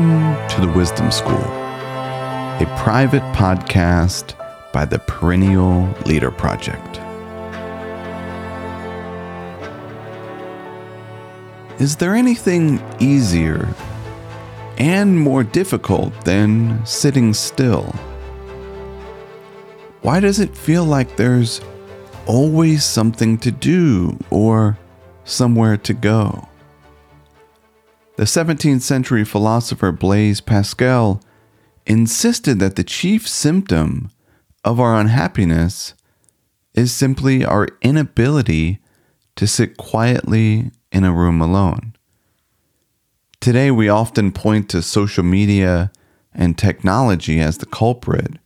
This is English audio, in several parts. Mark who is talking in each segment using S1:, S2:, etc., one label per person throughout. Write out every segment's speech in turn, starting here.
S1: Welcome to the Wisdom School, a private podcast by the Perennial Leader Project. Is there anything easier and more difficult than sitting still? Why does it feel like there's always something to do or somewhere to go? The 17th century philosopher Blaise Pascal insisted that the chief symptom of our unhappiness is simply our inability to sit quietly in a room alone. Today, we often point to social media and technology as the culprit.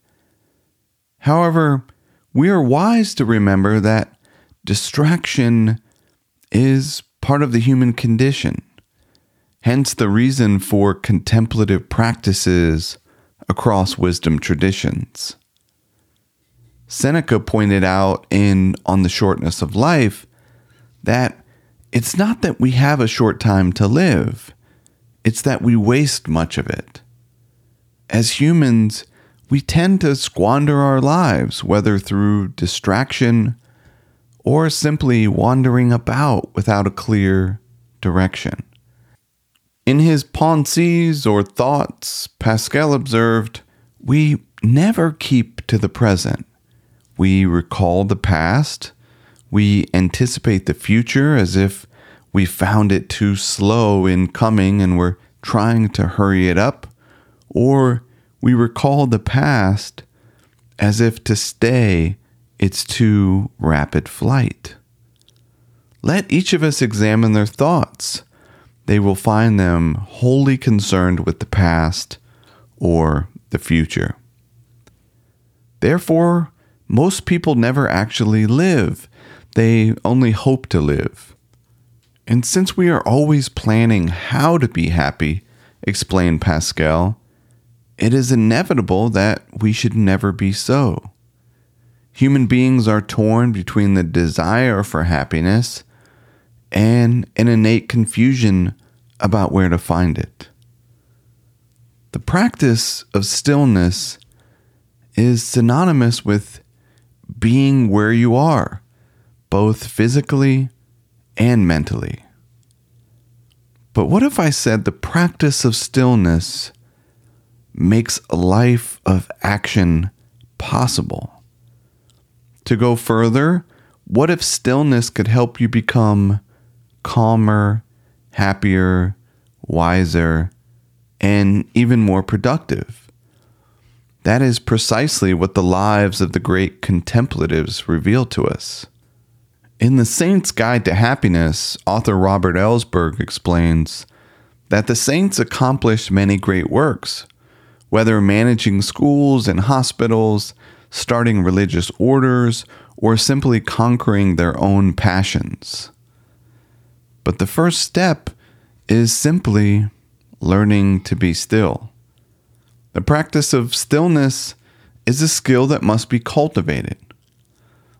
S1: However, we are wise to remember that distraction is part of the human condition hence the reason for contemplative practices across wisdom traditions. Seneca pointed out in On the Shortness of Life that it's not that we have a short time to live, it's that we waste much of it. As humans, we tend to squander our lives, whether through distraction or simply wandering about without a clear direction. In his Pensées or thoughts, Pascal observed, We never keep to the present. We recall the past. We anticipate the future as if we found it too slow in coming and were trying to hurry it up. Or we recall the past as if to stay its too rapid flight. Let each of us examine their thoughts they will find them wholly concerned with the past or the future. Therefore, most people never actually live, they only hope to live. And since we are always planning how to be happy, explained Pascal, it is inevitable that we should never be so. Human beings are torn between the desire for happiness and an innate confusion about where to find it. The practice of stillness is synonymous with being where you are, both physically and mentally. But what if I said the practice of stillness makes a life of action possible? To go further, what if stillness could help you become calmer, happier, wiser, and even more productive? That is precisely what the lives of the great contemplatives reveal to us. In The Saint's Guide to Happiness, author Robert Ellsberg explains that the saints accomplished many great works, whether managing schools and hospitals, starting religious orders, or simply conquering their own passions. But the first step is simply learning to be still. The practice of stillness is a skill that must be cultivated.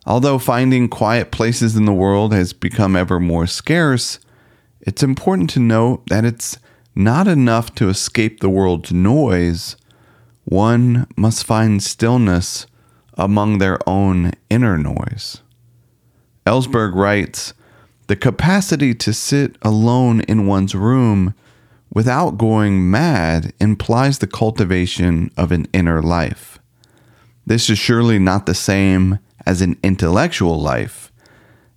S1: Although finding quiet places in the world has become ever more scarce, it's important to note that it's not enough to escape the world's noise. One must find stillness among their own inner noise. Ellsberg writes the capacity to sit alone in one's room without going mad implies the cultivation of an inner life. This is surely not the same as an intellectual life,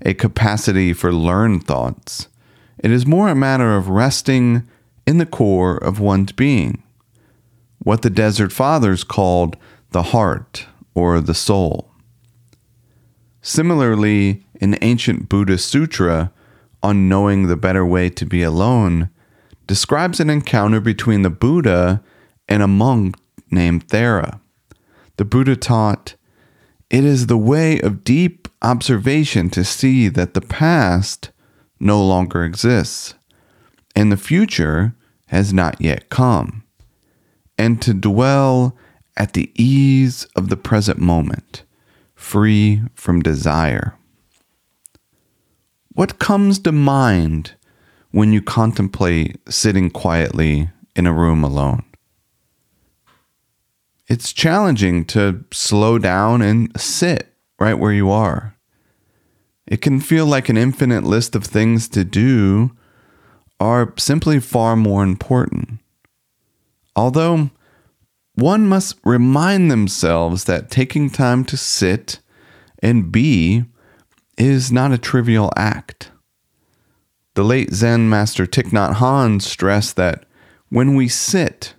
S1: a capacity for learned thoughts. It is more a matter of resting in the core of one's being, what the Desert Fathers called the heart or the soul. Similarly, an ancient Buddhist sutra on knowing the better way to be alone describes an encounter between the Buddha and a monk named Thera. The Buddha taught, It is the way of deep observation to see that the past no longer exists, and the future has not yet come, and to dwell at the ease of the present moment, free from desire. What comes to mind when you contemplate sitting quietly in a room alone. It's challenging to slow down and sit right where you are. It can feel like an infinite list of things to do are simply far more important. Although one must remind themselves that taking time to sit and be is not a trivial act. The late Zen master Thich Nhat Hanh stressed that when we sit,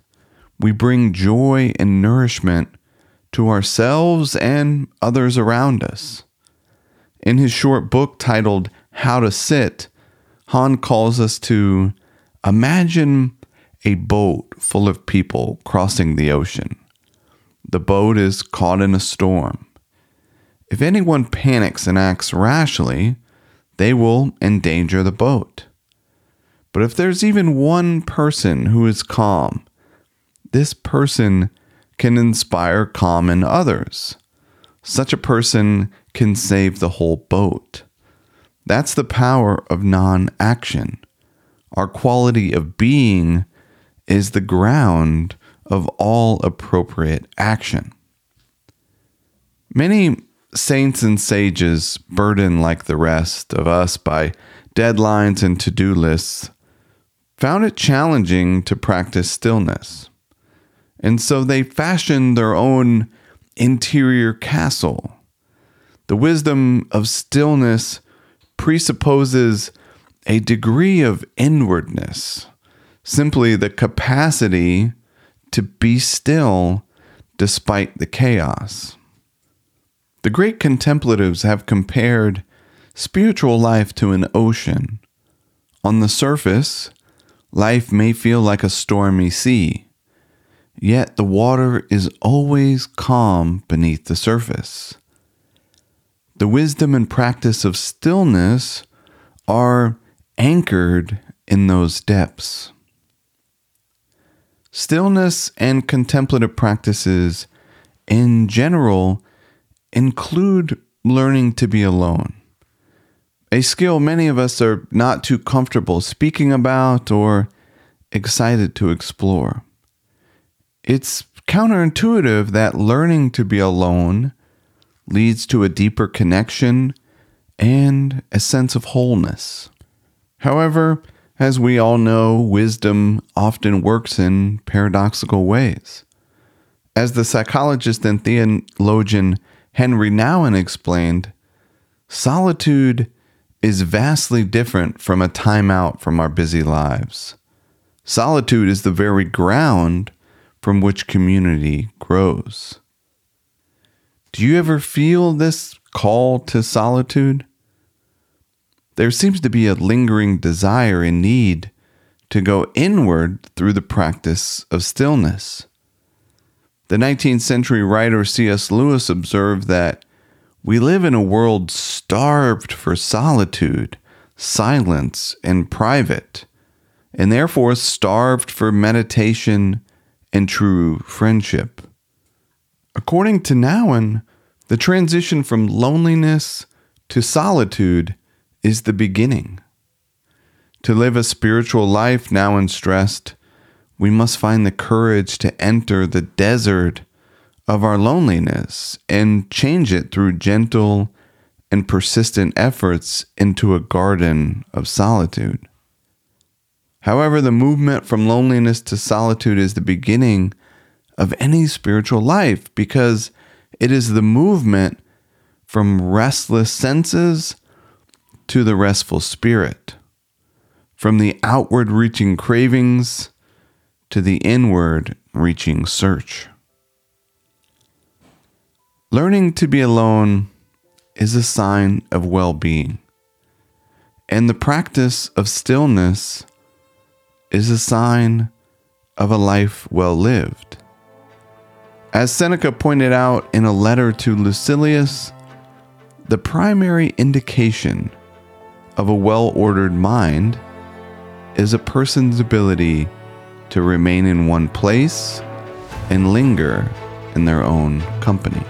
S1: we bring joy and nourishment to ourselves and others around us. In his short book titled How to Sit, Hanh calls us to imagine a boat full of people crossing the ocean. The boat is caught in a storm. If anyone panics and acts rashly, they will endanger the boat. But if there's even one person who is calm, this person can inspire calm in others. Such a person can save the whole boat. That's the power of non action. Our quality of being is the ground of all appropriate action. Many saints and sages, burdened like the rest of us by deadlines and to do lists, found it challenging to practice stillness. And so they fashioned their own interior castle. The wisdom of stillness presupposes a degree of inwardness, simply the capacity to be still despite the chaos. The great contemplatives have compared spiritual life to an ocean. On the surface, life may feel like a stormy sea, yet the water is always calm beneath the surface. The wisdom and practice of stillness are anchored in those depths. Stillness and contemplative practices in general include learning to be alone, a skill many of us are not too comfortable speaking about or excited to explore. It's counterintuitive that learning to be alone leads to a deeper connection and a sense of wholeness. However, as we all know, wisdom often works in paradoxical ways. As the psychologist and theologian Henri Nouwen explained, solitude is vastly different from a timeout from our busy lives. Solitude is the very ground from which community grows. Do you ever feel this call to solitude? There seems to be a lingering desire and need to go inward through the practice of stillness. The 19th century writer C.S. Lewis observed that we live in a world starved for solitude, silence, and private, and therefore starved for meditation and true friendship. According to Nouwen, the transition from loneliness to solitude is the beginning. To live a spiritual life, Nouwen stressed, we must find the courage to enter the desert of our loneliness and change it through gentle and persistent efforts into a garden of solitude. However, the movement from loneliness to solitude is the beginning of any spiritual life because it is the movement from restless senses to the restful spirit, from the outward reaching cravings to the inward reaching search. Learning to be alone is a sign of well being, and the practice of stillness is a sign of a life well lived. As Seneca pointed out in a letter to Lucilius, the primary indication of a well ordered mind is a person's ability to remain in one place and linger in their own company.